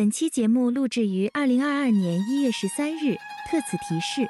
本期节目录制于二零二二年一月十三日，特此提示。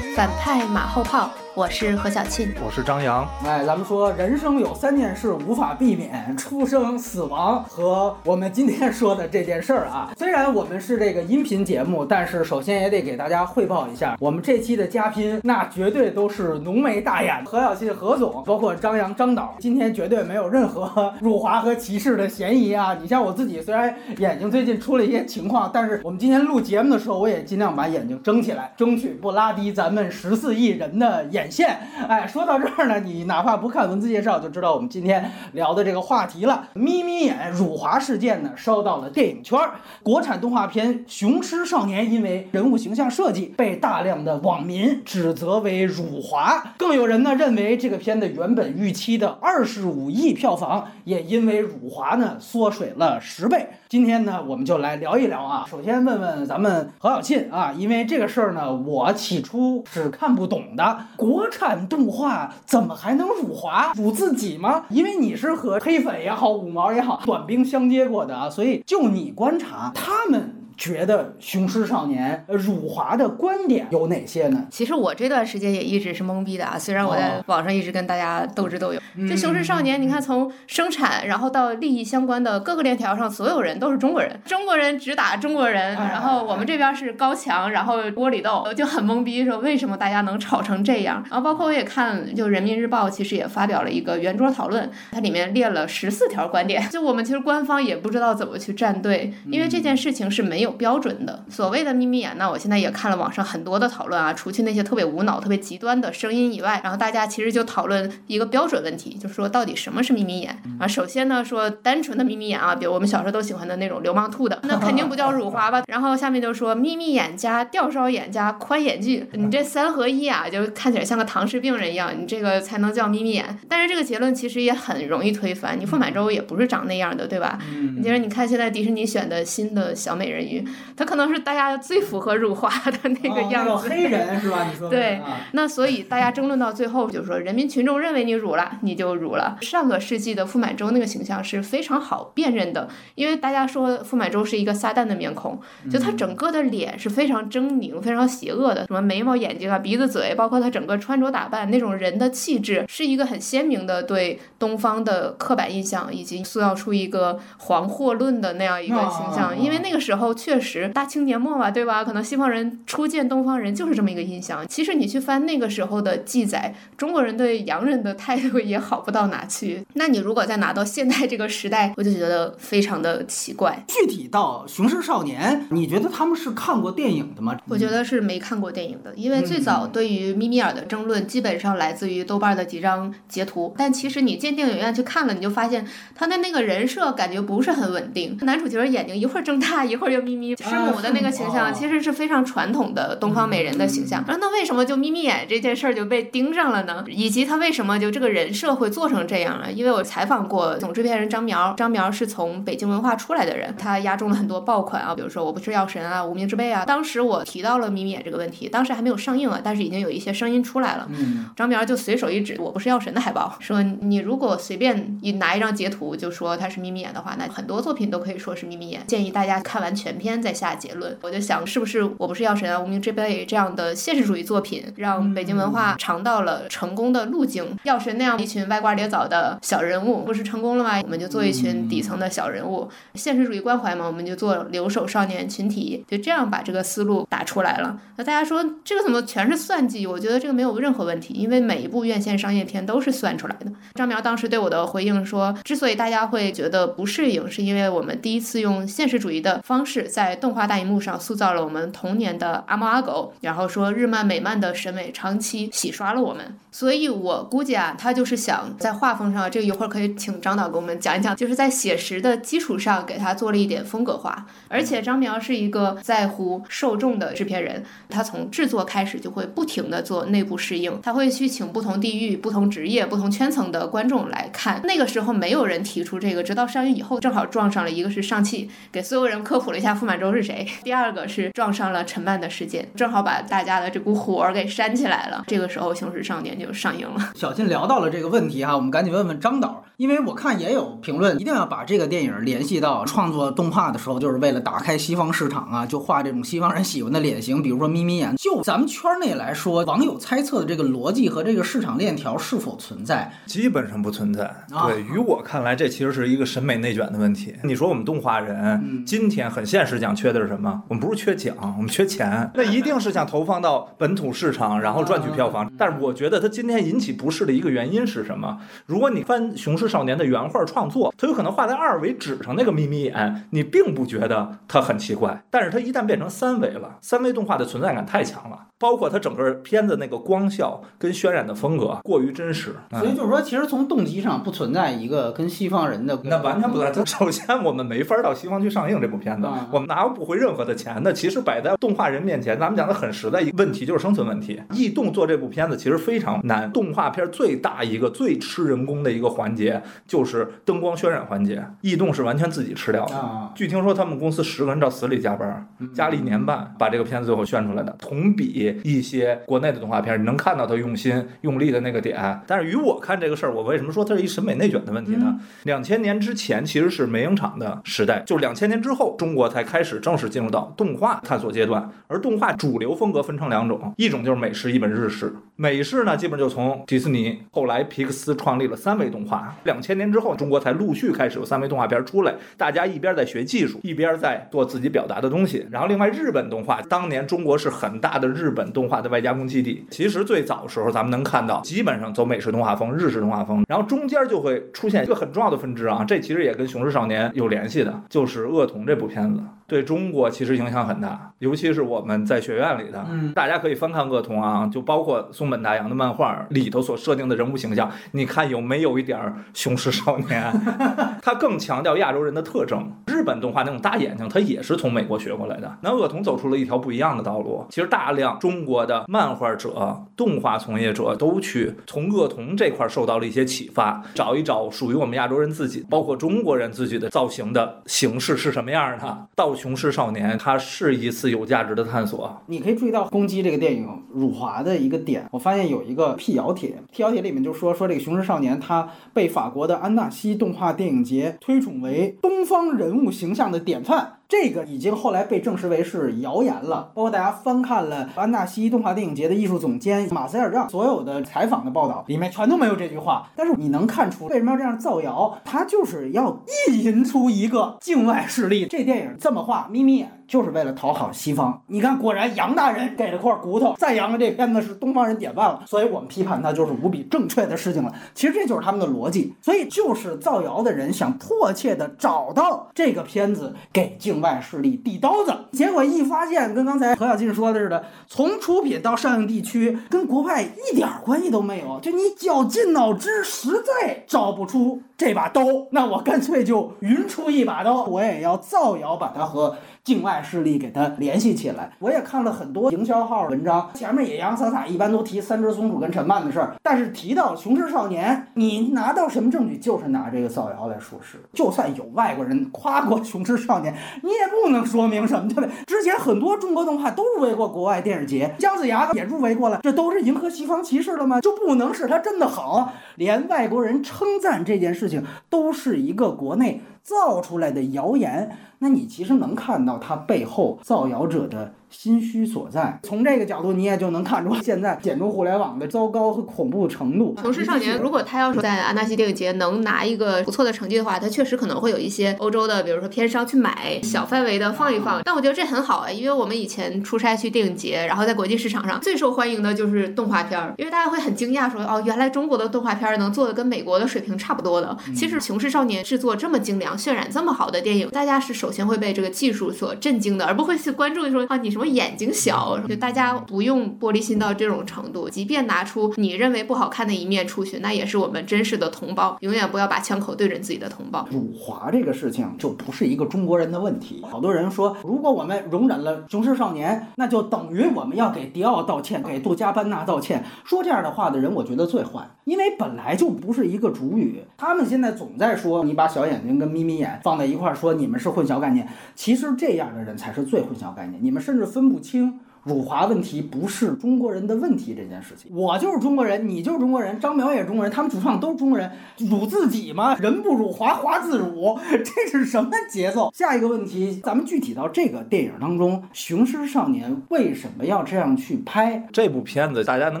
反派马后炮。我是何小庆，我是张扬。哎，咱们说人生有三件事无法避免：出生、死亡和我们今天说的这件事儿啊。虽然我们是这个音频节目，但是首先也得给大家汇报一下，我们这期的嘉宾那绝对都是浓眉大眼，何小庆何总，包括张扬张导，今天绝对没有任何辱华和歧视的嫌疑啊。你像我自己，虽然眼睛最近出了一些情况，但是我们今天录节目的时候，我也尽量把眼睛睁起来，争取不拉低咱们十四亿人的眼。眼线，哎，说到这儿呢，你哪怕不看文字介绍，就知道我们今天聊的这个话题了。眯眯眼辱华事件呢，烧到了电影圈儿。国产动画片《雄狮少年》因为人物形象设计，被大量的网民指责为辱华。更有人呢认为，这个片的原本预期的二十五亿票房，也因为辱华呢缩水了十倍。今天呢，我们就来聊一聊啊。首先问问咱们何小沁啊，因为这个事儿呢，我起初是看不懂的。国产动画怎么还能辱华？辱自己吗？因为你是和黑粉也好，五毛也好，短兵相接过的啊，所以就你观察他们。觉得《雄狮少年》辱华的观点有哪些呢？其实我这段时间也一直是懵逼的啊，虽然我在网上一直跟大家斗智斗勇。这《雄狮少年》，你看从生产，然后到利益相关的各个链条上，所有人都是中国人，中国人只打中国人，然后我们这边是高墙，然后窝里斗，就很懵逼，说为什么大家能吵成这样？然后包括我也看，就人民日报其实也发表了一个圆桌讨论，它里面列了十四条观点，就我们其实官方也不知道怎么去站队，因为这件事情是没有。标准的所谓的眯眯眼，呢我现在也看了网上很多的讨论啊，除去那些特别无脑、特别极端的声音以外，然后大家其实就讨论一个标准问题，就是说到底什么是眯眯眼啊？首先呢，说单纯的眯眯眼啊，比如我们小时候都喜欢的那种流氓兔的，那肯定不叫辱华吧？然后下面就说眯眯眼加吊梢眼加宽眼距，你这三合一啊，就看起来像个唐氏病人一样，你这个才能叫眯眯眼。但是这个结论其实也很容易推翻，你傅满洲也不是长那样的，对吧？你就是你看现在迪士尼选的新的小美人鱼。他可能是大家最符合辱华的那个样子，黑人 是吧？你说对，那所以大家争论到最后，就是说人民群众认为你辱了，你就辱了。上个世纪的傅满洲那个形象是非常好辨认的，因为大家说傅满洲是一个撒旦的面孔，就他整个的脸是非常狰狞、非常邪恶的，什么眉毛、眼睛啊、鼻子、嘴，包括他整个穿着打扮那种人的气质，是一个很鲜明的对东方的刻板印象，以及塑造出一个黄祸论的那样一个形象。因为那个时候确实。大清年末嘛，对吧？可能西方人初见东方人就是这么一个印象。其实你去翻那个时候的记载，中国人对洋人的态度也好不到哪去。那你如果再拿到现在这个时代，我就觉得非常的奇怪。具体到《雄狮少年》，你觉得他们是看过电影的吗？我觉得是没看过电影的，因为最早对于咪咪尔的争论基本上来自于豆瓣的几张截图。但其实你进电影院去看了，你就发现他的那个人设感觉不是很稳定。男主角眼睛一会儿睁大，一会儿又眯眯。师母的那个形象其实是非常传统的东方美人的形象，然后那为什么就眯眯眼这件事儿就被盯上了呢？以及他为什么就这个人设会做成这样啊？因为我采访过总制片人张苗，张苗是从北京文化出来的人，他押中了很多爆款啊，比如说我不是药神啊，无名之辈啊。当时我提到了眯眯眼这个问题，当时还没有上映啊，但是已经有一些声音出来了。张苗就随手一指我不是药神的海报，说你如果随便一拿一张截图就说他是眯眯眼的话，那很多作品都可以说是眯眯眼。建议大家看完全片在。下结论，我就想是不是我不是药神啊，无名之辈这样的现实主义作品，让北京文化尝到了成功的路径。药神那样一群歪瓜裂枣的小人物，不是成功了吗？我们就做一群底层的小人物，现实主义关怀嘛，我们就做留守少年群体，就这样把这个思路打出来了。那大家说这个怎么全是算计？我觉得这个没有任何问题，因为每一部院线商业片都是算出来的。张苗当时对我的回应说，之所以大家会觉得不适应，是因为我们第一次用现实主义的方式在动画大荧幕上塑造了我们童年的阿猫阿狗，然后说日漫美漫的审美长期洗刷了我们，所以我估计啊，他就是想在画风上，这个一会儿可以请张导给我们讲一讲，就是在写实的基础上给他做了一点风格化。而且张苗是一个在乎受众的制片人，他从制作开始就会不停的做内部适应，他会去请不同地域、不同职业、不同圈层的观众来看。那个时候没有人提出这个，直到上映以后，正好撞上了一个是上汽给所有人科普了一下。傅满洲是谁，第二个是撞上了陈曼的事件，正好把大家的这股火给煽起来了。这个时候，《雄狮少年》就上映了。小静聊到了这个问题哈，我们赶紧问问张导，因为我看也有评论，一定要把这个电影联系到创作动画的时候，就是为了打开西方市场啊，就画这种西方人喜欢的脸型，比如说眯眯眼。就咱们圈内来说，网友猜测的这个逻辑和这个市场链条是否存在？基本上不存在。啊对于我看来，这其实是一个审美内卷的问题。你说我们动画人今天很现实讲缺的是什么？我们不是缺奖，我们缺钱。那一定是想投放到本土市场，然后赚取票房。但是我觉得它今天引起不适的一个原因是什么？如果你翻《雄狮少年》的原画创作，它有可能画在二维纸上那个眯眯眼，你并不觉得它很奇怪。但是它一旦变成三维了，三维动画的存在感太强了，包括它整个片子那个光效跟渲染的风格过于真实。嗯所以就是说，其实从动机上不存在一个跟西方人的那完全不对。它首先，我们没法到西方去上映这部片子啊，我们拿不回任何的钱。那其实摆在动画人面前，咱们讲的很实在，一个问题就是生存问题。异动做这部片子其实非常难。动画片最大一个最吃人工的一个环节就是灯光渲染环节，异动是完全自己吃掉的。啊，据听说，他们公司十个人到死里加班，加了一年半，把这个片子最后宣出来的。同比一些国内的动画片，你能看到他用心用力的那个点。但是于我看这个事儿，我为什么说它是一审美内卷的问题呢？两千年之前其实是美影厂的时代，就两千年之后，中国才开始正式进入到动画探索阶段。而动画主流风格分成两种，一种就是美式，一本日式。美式呢，基本就从迪士尼，后来皮克斯创立了三维动画。两千年之后，中国才陆续开始有三维动画片出来，大家一边在学技术，一边在做自己表达的东西。然后，另外日本动画，当年中国是很大的日本动画的外加工基地。其实最早时候，咱们能看到，基本上走美式动画风、日式动画风，然后中间就会出现一个很重要的分支啊，这其实也跟《雄狮少年》有联系的，就是《恶童》这部片子。对中国其实影响很大，尤其是我们在学院里的，嗯大家可以翻看《恶童》啊，就包括松本大洋的漫画里头所设定的人物形象，你看有没有一点儿雄狮少年？他更强调亚洲人的特征。日本动画那种大眼睛，他也是从美国学过来的。那恶童走出了一条不一样的道路。其实大量中国的漫画者、动画从业者都去从恶童这块儿受到了一些启发，找一找属于我们亚洲人自己，包括中国人自己的造型的形式是什么样的。到《雄狮少年》，它是一次有价值的探索。你可以注意到攻击这个电影辱华的一个点，我发现有一个辟谣帖，辟谣帖里面就说说这个《雄狮少年》他被法国的安纳西动画电影节推崇为东方人物形象的典范。这个已经后来被证实为是谣言了，包括大家翻看了安纳西动画电影节的艺术总监马塞尔让所有的采访的报道，里面全都没有这句话。但是你能看出为什么要这样造谣？他就是要意淫出一个境外势力。这电影这么画，眯眯眼就是为了讨好西方。你看，果然杨大人给了块骨头，赞扬了这片子是东方人典范了，所以我们批判它就是无比正确的事情了。其实这就是他们的逻辑，所以就是造谣的人想迫切的找到这个片子给境外势力递刀子，结果一发现，跟刚才何小进说的似的，从出品到上映地区跟国外一点关系都没有，就你绞尽脑汁，实在找不出这把刀，那我干脆就匀出一把刀，我也要造谣把它和境外势力给它联系起来。我也看了很多营销号文章，前面也洋洋洒洒，一般都提三只松鼠跟陈曼的事儿，但是提到《雄狮少年》，你拿到什么证据？就是拿这个造谣来说事。就算有外国人夸过《雄狮少年》，你也不能说明什么，对不对？之前很多中国动画都入围过国外电影节，姜子牙也入围过了，这都是迎合西方歧视了吗？就不能是他真的好？连外国人称赞这件事情都是一个国内造出来的谣言，那你其实能看到它背后造谣者的心虚所在。从这个角度，你也就能看出现在简中互联网的糟糕和恐怖程度。《雄狮少年》如果他要是在安纳西电影节能拿一个不错的成绩的话，他确实可能会有一些欧洲的，比如说片商去买，小范围的放一放。但我觉得这很好啊，因为我们以前出差去电影节，然后在国际市场上最受欢迎的就是动画片儿，因为大家会很惊讶说，哦，原来中国的动画片儿能做的跟美国的水平差不多的。其实《熊市少年》制作这么精良、渲染这么好的电影，大家是首先会被这个技术所震惊的，而不会去关注说啊，你什么么眼睛小，就大家不用玻璃心到这种程度。即便拿出你认为不好看的一面出去，那也是我们真实的同胞。永远不要把枪口对准自己的同胞。辱华这个事情就不是一个中国人的问题。好多人说，如果我们容忍了《雄狮少年》，那就等于我们要给迪奥道歉，给杜嘉班纳道歉。说这样的话的人，我觉得最坏，因为本来就不是一个主语。他们现在总在说你把小眼睛跟眯眯眼放在一块儿，说你们是混淆概念。其实这样的人才是最混淆概念，你们甚至分不清。辱华问题不是中国人的问题，这件事情，我就是中国人，你就是中国人，张苗也是中国人，他们主创都是中国人，辱自己吗？人不辱华，华自辱，这是什么节奏？下一个问题，咱们具体到这个电影当中，《雄狮少年》为什么要这样去拍这部片子？大家能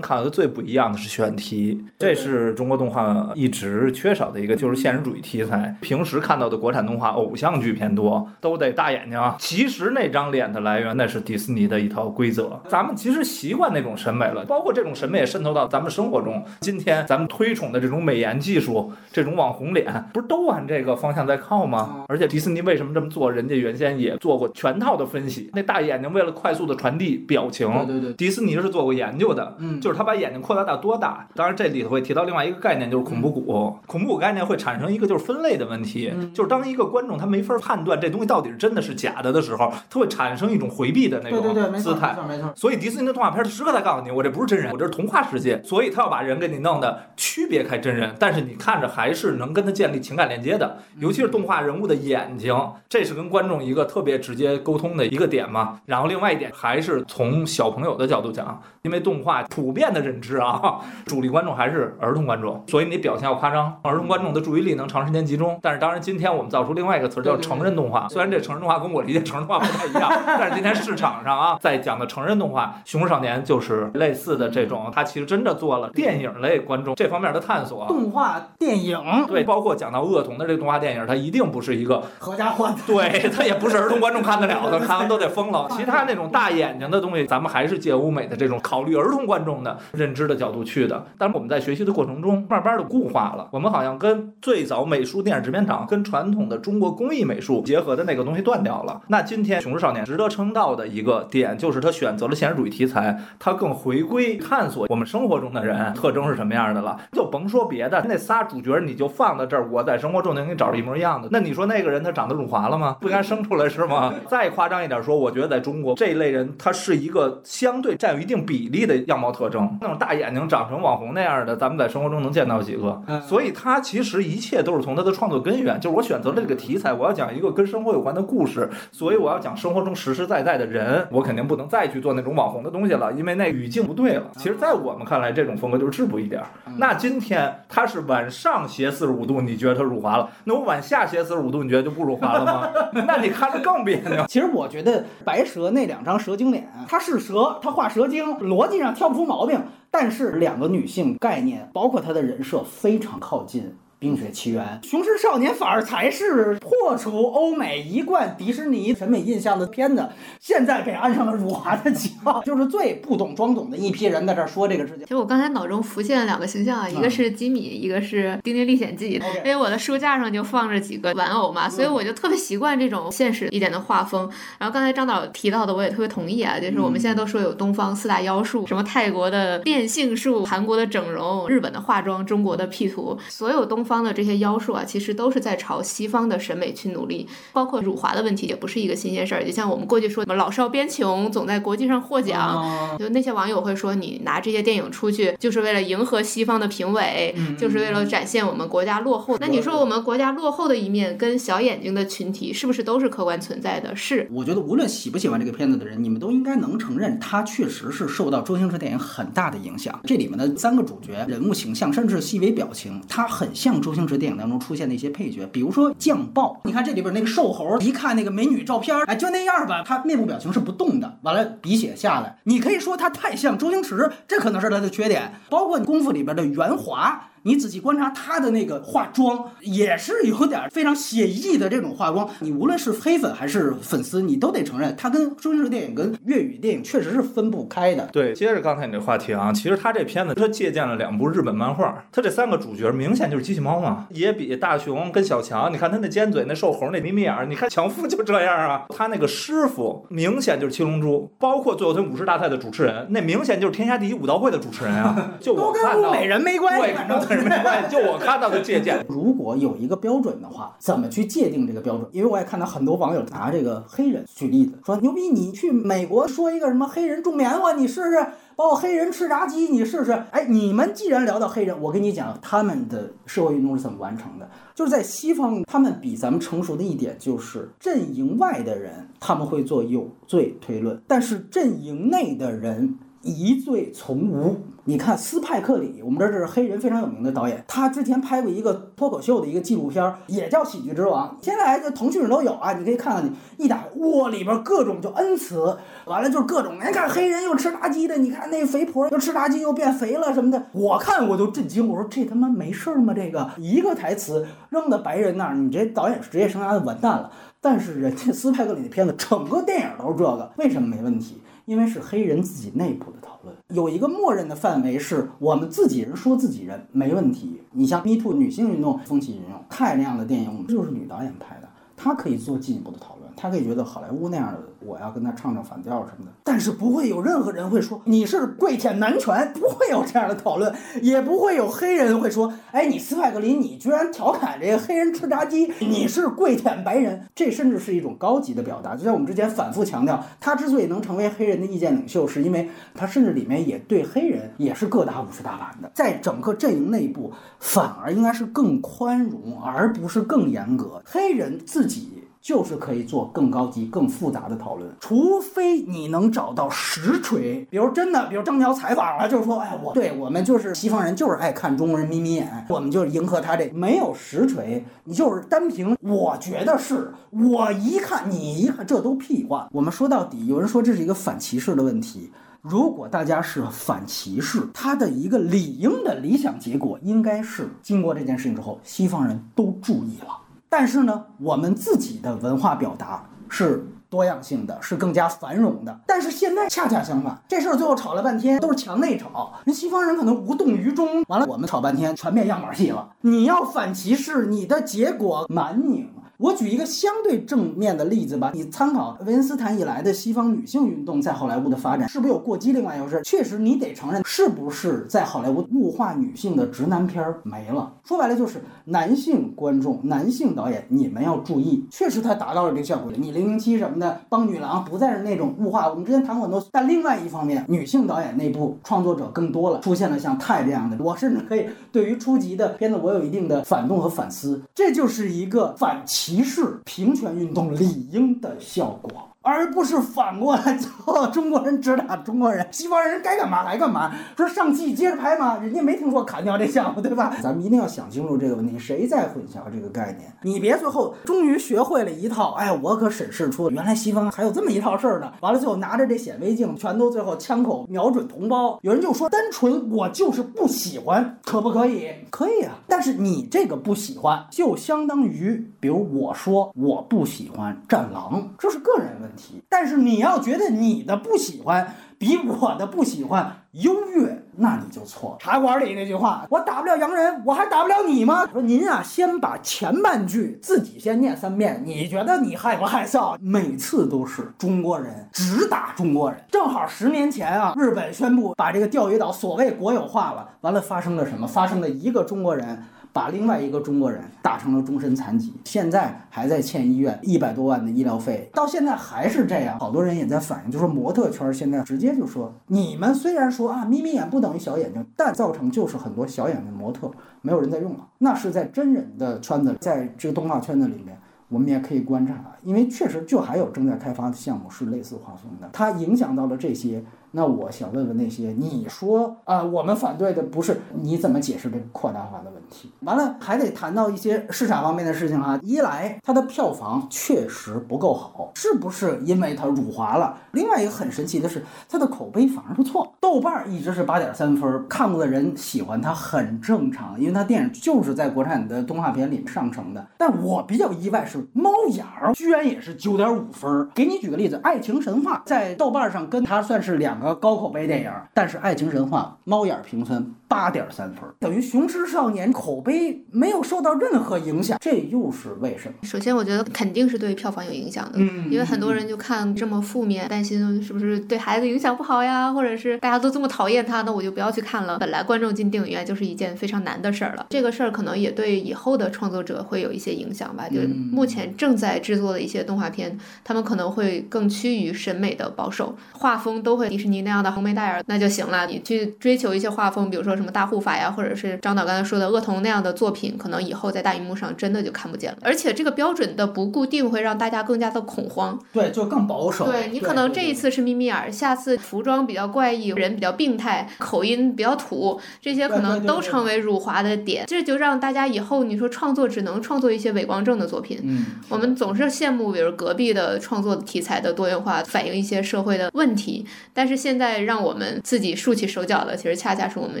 看到的最不一样的是选题，这是中国动画一直缺少的一个，就是现实主义题材。平时看到的国产动画偶像剧偏多，都得大眼睛。其实那张脸的来源，那是迪士尼的一套规。则，咱们其实习惯那种审美了，包括这种审美也渗透到咱们生活中。今天咱们推崇的这种美颜技术，这种网红脸，不是都往这个方向在靠吗？而且迪士尼为什么这么做？人家原先也做过全套的分析。那大眼睛为了快速的传递表情，对对对，迪士尼是做过研究的，嗯，就是他把眼睛扩大到多大。当然这里头会提到另外一个概念，就是恐怖谷。恐怖谷概念会产生一个就是分类的问题，就是当一个观众他没法判断这东西到底是真的是假的的时候，他会产生一种回避的那种姿态。没错，所以迪士尼的动画片，他时刻在告诉你，我这不是真人，我这是童话世界。所以他要把人给你弄的区别开真人，但是你看着还是能跟他建立情感链接的。尤其是动画人物的眼睛，这是跟观众一个特别直接沟通的一个点嘛。然后另外一点还是从小朋友的角度讲，因为动画普遍的认知啊，主力观众还是儿童观众，所以你表现要夸张，儿童观众的注意力能长时间集中。但是当然，今天我们造出另外一个词叫成人动画，虽然这成人动画跟我理解成人动画不太一样，但是今天市场上啊，在讲的成人动画。《熊少年》就是类似的这种，他其实真的做了电影类观众这方面的探索。动画电影对，包括讲到恶童的这个动画电影，它一定不是一个合家欢，对，它也不是儿童观众看得了的，看完都得疯了。其他那种大眼睛的东西，咱们还是借欧美的这种考虑儿童观众的认知的角度去的。但是我们在学习的过程中，慢慢的固化了，我们好像跟最早美术电影制片厂跟传统的中国工艺美术结合的那个东西断掉了。那今天《熊少年》值得称道的一个点，就是他选择了现实主义题材，它更回归探索我们生活中的人特征是什么样的了。就甭说别的，那仨主角你就放到这儿，我在生活中能给你找着一模一样的。那你说那个人他长得辱华了吗？不应该生出来是吗？再夸张一点说，我觉得在中国这一类人，他是一个相对占有一定比例的样貌特征。那种大眼睛长成网红那样的，咱们在生活中能见到几个？所以他其实一切都是从他的创作根源，就是我选择了这个题材，我要讲一个跟生活有关的故事，所以我要讲生活中实实在在的人，我肯定不能再去做那种网红的东西了，因为那语境不对了。其实，在我们看来，这种风格就是质朴一点。那今天他是往上斜四十五度，你觉得他辱华了？那我往下斜四十五度，你觉得就不辱华了吗？那你看着更别扭。其实我觉得白蛇那两张蛇精脸，它是蛇，它画蛇精，逻辑上挑不出毛病。但是两个女性概念，包括她的人设非常靠近。《冰雪奇缘》《雄狮少年》反而才是破除欧美一贯迪士尼审美印象的片子，现在被安上了辱华的旗号，就是最不懂装懂的一批人在这说这个事情。其实我刚才脑中浮现了两个形象啊，一个是吉米，一个是《丁丁历险记》。因为我的书架上就放着几个玩偶嘛，所以我就特别习惯这种现实一点的画风。然后刚才张导提到的，我也特别同意啊，就是我们现在都说有东方四大妖术，什么泰国的变性术、韩国的整容、日本的化妆、中国的 P 图，所有东方的这些妖术啊，其实都是在朝西方的审美去努力。包括辱华的问题也不是一个新鲜事儿，就像我们过去说什么老少边穷，总在国际上获奖，就那些网友会说你拿这些电影出去就是为了迎合西方的评委，就是为了展现我们国家落后。那你说我们国家落后的一面跟小眼睛的群体是不是都是客观存在的？是。我觉得无论喜不喜欢这个片子的人，你们都应该能承认，它确实是受到周星驰电影很大的影响。这里面的三个主角人物形象，甚至细微表情，它很像周星驰电影当中出现的一些配角，比如说酱爆。你看这里边那个瘦猴，一看那个美女照片，哎，就那样吧，他面部表情是不动的。完了，鼻血下来，你可以说他太像周星驰，这可能是他的缺点。包括功夫里边的袁华。你仔细观察他的那个化妆，也是有点非常写意的这种化妆。你无论是黑粉还是粉丝，你都得承认，他跟周星驰电影跟粤语电影确实是分不开的。对，接着刚才你这话题啊，其实他这片子他借鉴了两部日本漫画，他这三个主角明显就是机器猫嘛，野比、大雄跟小强，你看他那尖嘴、那瘦猴、那眯眯眼儿，你看强夫就这样啊。他那个师傅明显就是七龙珠，包括最后他武士大赛的主持人，那明显就是天下第一武道会的主持人啊。就都我看到，跟美人没关系，对，跟人没关系，就我看到的借鉴。如果有一个标准的话，怎么去界定这个标准？因为我也看到很多网友拿这个黑人举例子，说牛逼，你去美国说一个什么黑人种棉花，你试试。包括黑人吃炸鸡，你试试。哎，你们既然聊到黑人，我跟你讲，他们的社会运动是怎么完成的？就是在西方，他们比咱们成熟的一点就是，阵营外的人他们会做有罪推论，但是阵营内的人疑罪从无。你看斯派克里，我们这儿是黑人非常有名的导演，他之前拍过一个脱口秀的一个纪录片，也叫《喜剧之王》，现在这腾讯上都有啊，你可以看看，你一打哇，里边各种就恩慈，完了就是各种，你看黑人又吃垃圾的，你看那肥婆又吃垃圾又变肥了什么的，我看我就震惊，我说这他妈没事儿吗？这个一个台词扔到白人那儿，你这导演职业生涯就完蛋了。但是人家斯派克里的片子，整个电影都是这个，为什么没问题？因为是黑人自己内部的讨论，有一个默认的范围是我们自己人说自己人没问题。你像 Me Too 女性运动风起云涌，泰那样的电影，我们就是女导演拍的，她可以做进一步的讨论，他可以觉得好莱坞那样的我要跟他唱唱反调什么的，但是不会有任何人会说你是跪舔男权，不会有这样的讨论，也不会有黑人会说，哎，你斯派克林，你居然调侃这个黑人吃炸鸡，你是跪舔白人，这甚至是一种高级的表达。就像我们之前反复强调，他之所以能成为黑人的意见领袖，是因为他甚至里面也对黑人也是各打五十大板的，在整个阵营内部反而应该是更宽容，而不是更严格。黑人自己。就是可以做更高级、更复杂的讨论，除非你能找到实锤，比如真的，比如张条采访了，就是说，哎，我对我们就是西方人，就是爱看中国人眯眯眼，我们就是迎合他这没有实锤，你就是单凭我觉得是，我一看你一看，这都屁话。我们说到底，有人说这是一个反歧视的问题。如果大家是反歧视，它的一个理应的理想结果应该是，经过这件事情之后，西方人都注意了。但是呢，我们自己的文化表达是多样性的，是更加繁荣的。但是现在恰恰相反，这事儿最后吵了半天都是墙内吵，人西方人可能无动于衷。完了，我们吵半天全变样板戏了。你要反歧视，你的结果蛮拧。我举一个相对正面的例子吧，你参考维恩斯坦以来的西方女性运动在好莱坞的发展，是不是有过激？另外一回事，确实你得承认，是不是在好莱坞物化女性的直男片没了？说白了就是男性观众、男性导演，你们要注意，确实它达到了这个效果。你零零七什么的帮女郎不再是那种物化，我们之前谈过很多。但另外一方面，女性导演内部创作者更多了，出现了像泰这样的，我甚至可以对于初级的片子，我有一定的反动和反思，这就是一个反歧。歧视平权运动理应的效果，而不是反过来做 中国人只打中国人，西方人该干嘛来干嘛。说上戏接着拍吗？人家没听说砍掉这项目，对吧？咱们一定要想清楚这个问题，谁在混淆这个概念？你别最后终于学会了一套，哎，我可审视出原来西方还有这么一套事儿呢。完了，最后拿着这显微镜，全都最后枪口瞄准同胞。有人就说，单纯我就是不喜欢，可不可以？可以啊。但是你这个不喜欢，就相当于，比如我说我不喜欢《战狼》，这是个人问题。但是你要觉得你的不喜欢比我的不喜欢优越，那你就错了。茶馆里那句话，我打不了洋人，我还打不了你吗？说您啊，先把前半句自己先念三遍，你觉得你害不害臊？每次都是中国人只打中国人。正好十年前啊，日本宣布把这个钓鱼岛所谓国有化了，完了发生了什么？发生了一个中国人。把另外一个中国人打成了终身残疾，现在还在欠医院一百多万的医疗费，到现在还是这样。好多人也在反映，就说模特圈现在直接就说，你们虽然说啊眯眯眼不等于小眼睛，但造成就是很多小眼睛模特没有人在用了。那是在真人的圈子，在这个动画圈子里面，我们也可以观察，因为确实就还有正在开发的项目是类似画风的，它影响到了这些。那我想问问那些你说啊，我们反对的不是你怎么解释这个扩大化的问题？完了还得谈到一些市场方面的事情啊。一来它的票房确实不够好，是不是因为它辱华了？另外一个很神奇的是，它的口碑反而不错，豆瓣儿一直是八点三分，看过的人喜欢它很正常，因为它电影就是在国产的动画片里上乘的。但我比较意外是猫眼儿居然也是九点五分。给你举个例子，《爱情神话》在豆瓣上跟它算是两个高口碑电影，但是《爱情神话》猫眼儿评分八点三分儿，等于《雄狮少年》口碑没有受到任何影响，这又是为什么？首先，我觉得肯定是对票房有影响的，嗯因为很多人就看这么负面，担心是不是对孩子影响不好呀，或者是大家都这么讨厌他，那我就不要去看了。本来观众进电影院就是一件非常难的事儿了，这个事儿可能也对以后的创作者会有一些影响吧。就是目前正在制作的一些动画片，他们可能会更趋于审美的保守，画风都会迪士尼那样的红梅戴尔那就行了。你去追求一些画风，比如说什么大护法呀，或者是张导刚才说的恶童那样的作品，可能以后在大荧幕上真的就看不见了。而且这个标准的不固定，会让大家更加的恐慌。对，就更保守。对你可能这一次是眯眯眼，下次服装比较怪异，人比较病态，口音比较土，这些可能都成为辱华的点。这就让大家以后你说创作只能创作一些伪光正的作品。嗯，我们总是羡慕，比如隔壁的创作题材的多元化，反映一些社会的问题。但是现在让我们自己竖起手脚的，其实恰恰是我们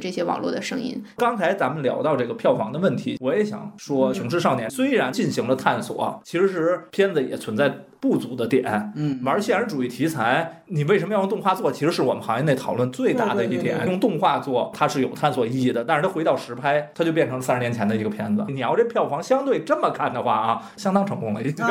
这些网络的声音。刚才咱们聊到这个票房的问题，我也想说，《雄狮少年》虽然进行了探索，其实片子也存在不足的点。嗯，玩现实主义题材，你为什么要用动画做？其实是我们行业内讨论最大的一点。用动画做，它是有探索意义的，但是它回到实拍，它就变成三十年前的一个片子。你要这票房相对这么看的话啊，相当成功了，已经，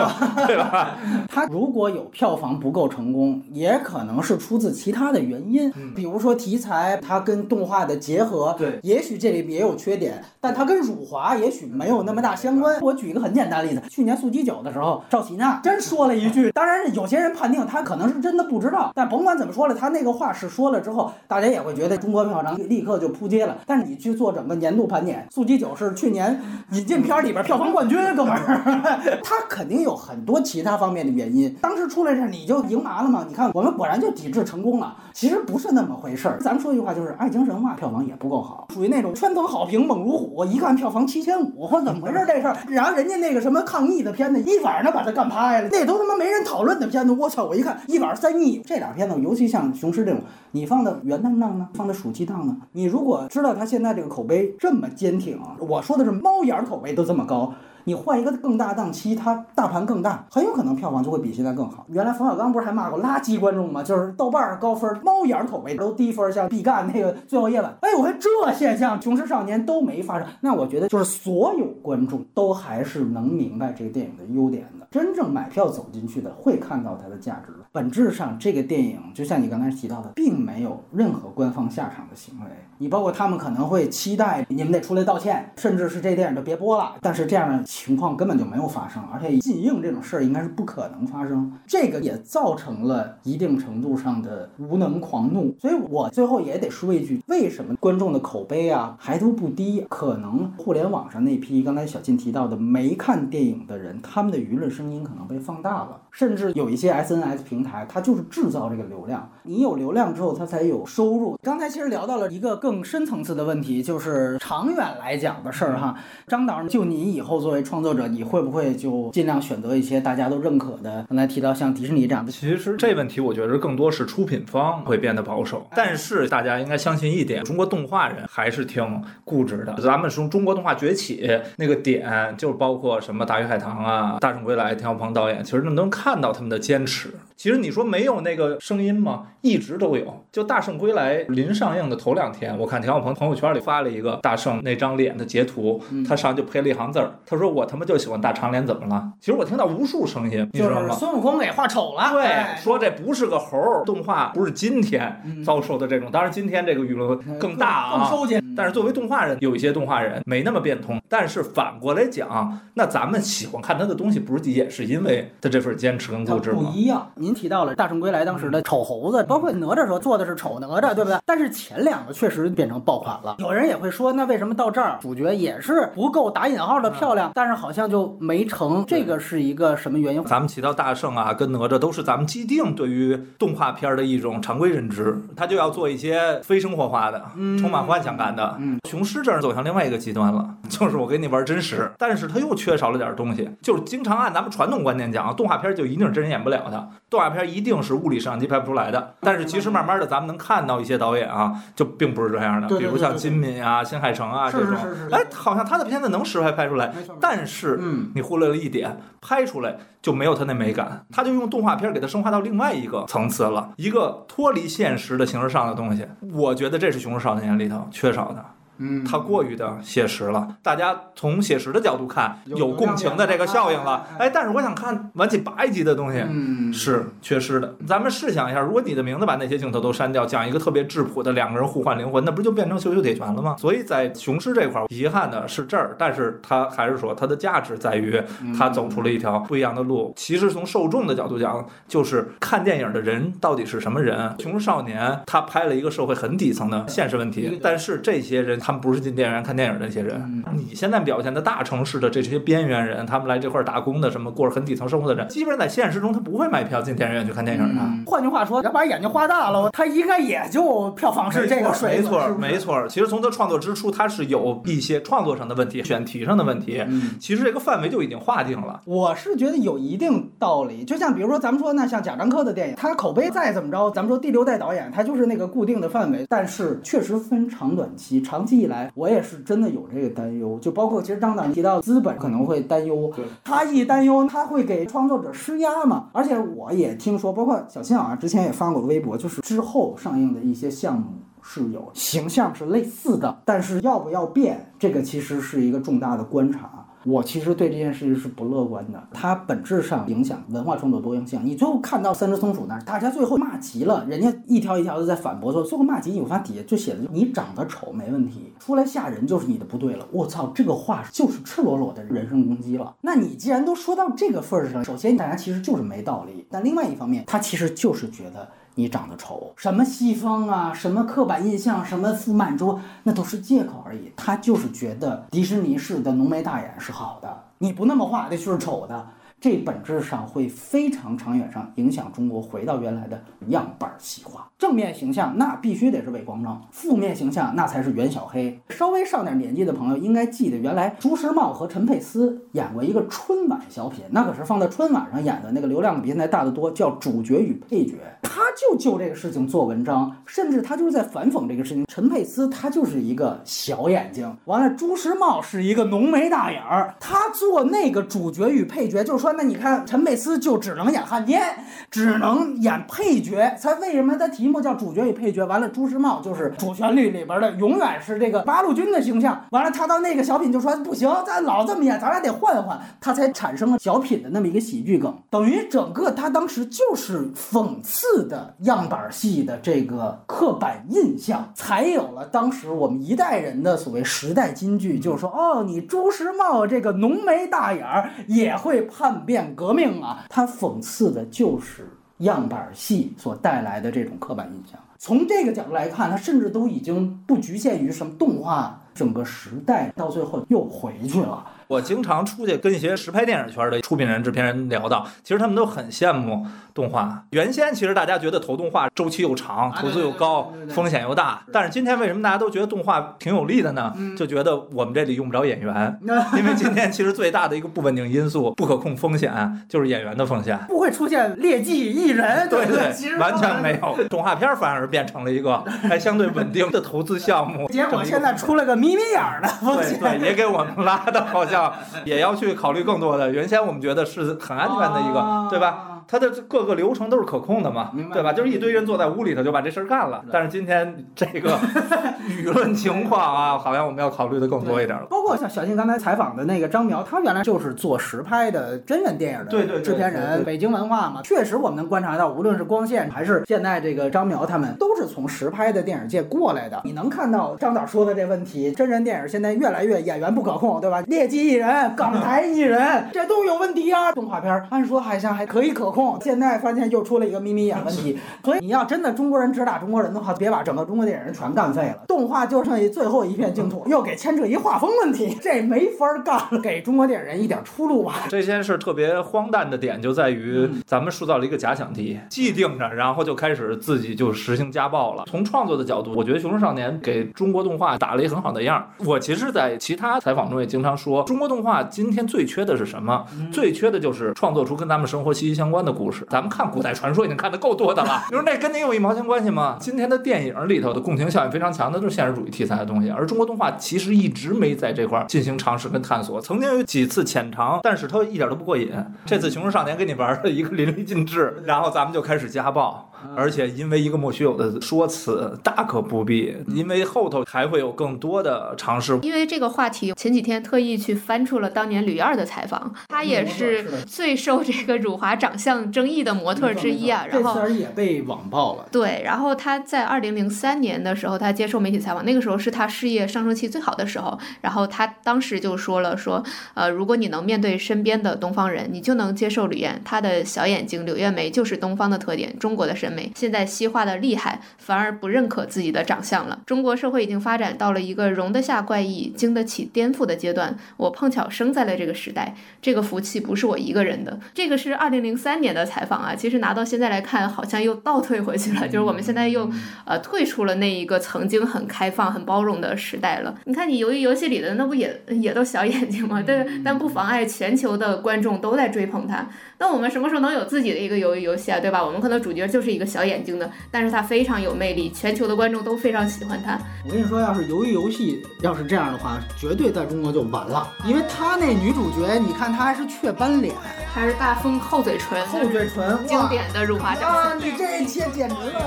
对吧？它如果有票房不够成功，也可能是出自其他的原因，比如说题材它跟动画的结合，对，也许这里也有缺点，但它跟辱华也许没有那么大相关。我举一个很简单的例子，去年速激九的时候，赵喜娜真说了一句，当然有些人判定他可能是真的不知道，但甭管怎么说了，他那个话是说了之后，大家也会觉得中国票房立刻就扑街了。但是你去做整个年度盘点，速激九是去年引进片里边票房冠军，哥们儿，他肯定有很多其他方面的原因。当时出来这你就赢麻了吗？你看我们果然就抵制成功了，其实不是那么回事儿。咱们说一句话，就是《爱情神话》票房也不够好，属于那种圈层好评猛如虎，一看票房七千五，或怎么回事这事儿？然后人家那个什么抗议的片子，一晚上把它干拍了，那都他妈没人讨论的片子，我操！我一看一晚上三腻，这俩片子，尤其像《雄狮》这种，你放到元旦档呢，放到暑期档呢，你如果知道他现在这个口碑这么坚挺，我说的是猫眼儿口碑都这么高。你换一个更大档期，它大盘更大，很有可能票房就会比现在更好。原来冯小刚不是还骂过垃圾观众吗？就是豆瓣高分，猫眼口碑都低分，像毕赣那个《最后夜晚》。哎，我看这现象，《雄狮少年》都没发生。那我觉得就是所有观众都还是能明白这个电影的优点的。真正买票走进去的会看到它的价值。本质上，这个电影就像你刚才提到的，并没有任何官方下场的行为。你包括他们可能会期待你们得出来道歉，甚至是这电影就别播了。但是这样的情况根本就没有发生，而且禁映这种事儿应该是不可能发生。这个也造成了一定程度上的无能狂怒。所以我最后也得说一句，为什么观众的口碑啊还都不低？可能互联网上那批刚才小金提到的没看电影的人，他们的舆论声音可能被放大了，甚至有一些 SNS 平台，它就是制造这个流量。你有流量之后，它才有收入。刚才其实聊到了一个更深层次的问题，就是长远来讲的事儿哈。张导，就你以后作为创作者，你会不会就尽量选择一些大家都认可的？刚才提到像迪士尼这样的，其实这问题，我觉得更多是出品方会变得保守，但是大家应该相信一点，中国动画人还是挺固执的。咱们从中国动画崛起那个点，就包括什么《大鱼海棠》啊，《大圣归来》，田小鹏导演，其实能看到他们的坚持。其实你说没有那个声音吗？一直都有。就《大圣归来》临上映的头两天，我看田小鹏朋友圈里发了一个大圣那张脸的截图，他上就配了一行字儿，他说：“我他妈就喜欢大长脸，怎么了？”其实我听到无数声音，你知道吗？孙悟空给画丑了，对，哎说这不是个猴儿，动画不是今天遭受的这种。当然，今天这个舆论更大啊。更收紧。但是作为动画人，有一些动画人没那么变通。但是反过来讲，那咱们喜欢看他的东西，不是也是因为他这份坚持跟固执吗？不一样。您提到了《大圣归来》当时的丑猴子，包括哪吒时候做的是丑哪吒，对不对？但是前两个确实变成爆款了。有人也会说，那为什么到这儿主角也是不够打引号的漂亮？但是好像就没成。这个是一个什么原因？咱们提到大圣啊，跟哪吒都是咱们既定对于动画片的一种常规认知，他就要做一些非生活化的、充满幻想感的。嗯，雄狮这儿走向另外一个极端了，就是我给你玩真实，但是他又缺少了点东西，就是经常按咱们传统观念讲，动画片就一定是真人演不了的，动画片一定是物理摄像机拍不出来的。但是其实慢慢的，咱们能看到一些导演啊，就并不是这样的，对对对比如像金敏啊、新海诚啊这种哎，好像他的片子能实拍拍出来，没错，但是嗯，你忽略了一点，拍出来就没有它那美感，他就用动画片给它升华到另外一个层次了，一个脱离现实的形式上的东西。我觉得这是《熊出少年》里头缺少的，嗯，它过于的写实了。大家从写实的角度看，有有共情的这个效应了。哎但是我想看玩起八一集的东西。嗯是缺失的。咱们试想一下，如果你的名字把那些镜头都删掉，讲一个特别质朴的两个人互换灵魂，那不就变成羞羞铁拳了吗？所以在雄狮这块儿，遗憾的是这儿，但是它还是说它的价值在于它走出了一条不一样的路。其实从受众的角度讲，就是看电影的人到底是什么人。雄狮少年他拍了一个社会很底层的现实问题，但是这些人他们不是进电影院看电影的那些人。你现在表现的大城市的这些边缘人，他们来这块儿打工的，什么过着很底层生活的人，基本上在现实中他不会买票进电影院去看电影的。嗯换句话说，要把眼睛画大了，他应该也就票房是这个水平，没错是，是没。错。其实从他创作之初，他是有一些创作上的问题、选题上的问题。嗯其实这个范围就已经划定了。我是觉得有一定道理，就像比如说咱们说那像贾樟柯的电影，他口碑再怎么着，咱们说第六代导演，他就是那个固定的范围，但是确实分长短期，长期以来我也是真的有这个担忧，就包括其实张导提到资本可能会担忧，他一担忧他会给创作者施压嘛，而且我也听说，包括小新啊之前也发过微博，就是之后上映的一些项目。是有形象是类似的，但是要不要变，这个其实是一个重大的观察。我其实对这件事情是不乐观的，它本质上影响文化创作多样性。你最后看到三只松鼠那儿，大家最后骂极了，人家一条一条的在反驳，说最后骂极，你发现底下就写的你长得丑没问题，出来吓人就是你的不对了。我操，这个话就是赤裸裸的人身攻击了。那你既然都说到这个份儿上，首先大家其实就是没道理，但另外一方面，他其实就是觉得。你长得丑，什么西方啊，什么刻板印象，什么富满洲，那都是借口而已。他就是觉得迪士尼式的浓眉大眼是好的，你不那么画，那就是丑的。这本质上会非常长远上影响中国回到原来的样板戏化。正面形象那必须得是魏光正，负面形象那才是袁小黑。稍微上点年纪的朋友应该记得，原来朱时茂和陈佩斯演过一个春晚小品，那可是放在春晚上演的，那个流量比现在大得多，叫《主角与配角》。他就就这个事情做文章，甚至他就是在反讽这个事情。陈佩斯他就是一个小眼睛，完了朱时茂是一个浓眉大眼儿，他做那个主角与配角，就是说，那你看陈佩斯就只能演汉奸，只能演配角。他为什么他题目叫主角与配角？完了，朱时茂就是主旋律里边的，永远是这个八路军的形象。完了，他到那个小品就说不行，咱老这么演，咱俩得换换，他才产生了小品的那么一个喜剧梗。等于整个他当时就是讽刺的样板戏的这个刻板印象，才有了当时我们一代人的所谓时代金句，就是说哦，你朱时茂这个浓眉大眼儿也会判变革命啊，他讽刺的就是样板戏所带来的这种刻板印象。从这个角度来看，它甚至都已经不局限于什么动画，整个时代到最后又回去了。我经常出去跟一些实拍电影圈的出品人、制片人聊到，其实他们都很羡慕动画。原先其实大家觉得投动画周期又长，投资又高，风险又大。但是今天为什么大家都觉得动画挺有利的呢？就觉得我们这里用不着演员，因为今天其实最大的一个不稳定因素、不可控风险就是演员的风险。不会出现劣迹艺人，对对？完全没有。动画片反而变成了一个还相对稳定的投资项目。结果现在出了个眯眯眼儿的风险。对对，也给我们拉的好像也要去考虑更多的。原先我们觉得是很安全的一个，对吧？它的各个流程都是可控的嘛，对吧？就是一堆人坐在屋里头就把这事儿干了。但是今天这个 舆论情况啊，好像我们要考虑的更多一点了。包括像小静刚才采访的那个张苗，他原来就是做实拍的真人电影对对对的制片人，北京文化嘛，确实我们能观察到，无论是光线还是现在这个张苗他们，都是从实拍的电影界过来的。你能看到张导说的这问题，真人电影现在越来越演员不可控，对吧？劣迹艺人、港台艺人，这都有问题啊。动画片按说好像还可以可控。控。现在发现又出了一个眯眯眼问题，所以你要真的中国人只打中国人的话，别把整个中国电影人全干废了。动画就剩下最后一片净土，又给牵扯一画风问题，这没法干了。给中国电影人一点出路吧。这件事特别荒诞的点就在于，咱们塑造了一个假想敌，既定着，然后就开始自己就实行家暴了。从创作的角度，我觉得《熊出少年》给中国动画打了一个很好的样儿。我其实，在其他采访中也经常说，中国动画今天最缺的是什么？最缺的就是创作出跟咱们生活息息相关的故事。咱们看古代传说已经看得够多的了，你 说那跟您有一毛钱关系吗？今天的电影里头的共情效应非常强的，都是现实主义题材的东西，而中国动画其实一直没在这块儿进行尝试跟探索。曾经有几次浅尝，但是它一点都不过瘾。这次《熊出少年》给你玩了一个淋漓尽致，然后咱们就开始家暴，而且因为一个莫须有的说辞，大可不必，因为后头还会有更多的尝试。因为这个话题，前几天特意去翻出了当年吕燕的采访，她也是最受这个辱华长相争议的模特之一啊。然后这也被网爆了。对，然后她在二零零三年的时候，她接受媒体采访，那个时候是她事业上升期最好的时候。然后她当时就说了，说呃，如果你能面对身边的东方人，你就能接受吕燕。她的小眼睛、柳叶眉就是东方的特点，中国的审美现在西化的厉害，反而不认可自己的长相了。中国社会已经发展到了一个容得下怪异、经得起颠覆的阶段。我碰巧生在了这个时代，这个福气不是我一个人的。这个是二零零三年的采访啊，其实拿到现在来看，好像又倒退回去了，就是我们现在又呃退出了那一个曾经很开放、很包容的时代了。你看，你鱿鱼游戏里的那不也也都小眼睛吗？对，但不妨碍全球的观众都在追捧他。那我们什么时候能有自己的一个鱿鱼游戏啊，对吧？我们可能主角就是一个小眼睛的，但是他非常有魅力，全球的观众都非常喜欢他。我跟你说，要是鱿鱼游戏要是这样的话，绝对在中国就完了，因为他那女主角，你看她还是雀斑脸，还是大丰厚嘴唇，厚嘴唇，经典的乳化照啊，你这一切简直了！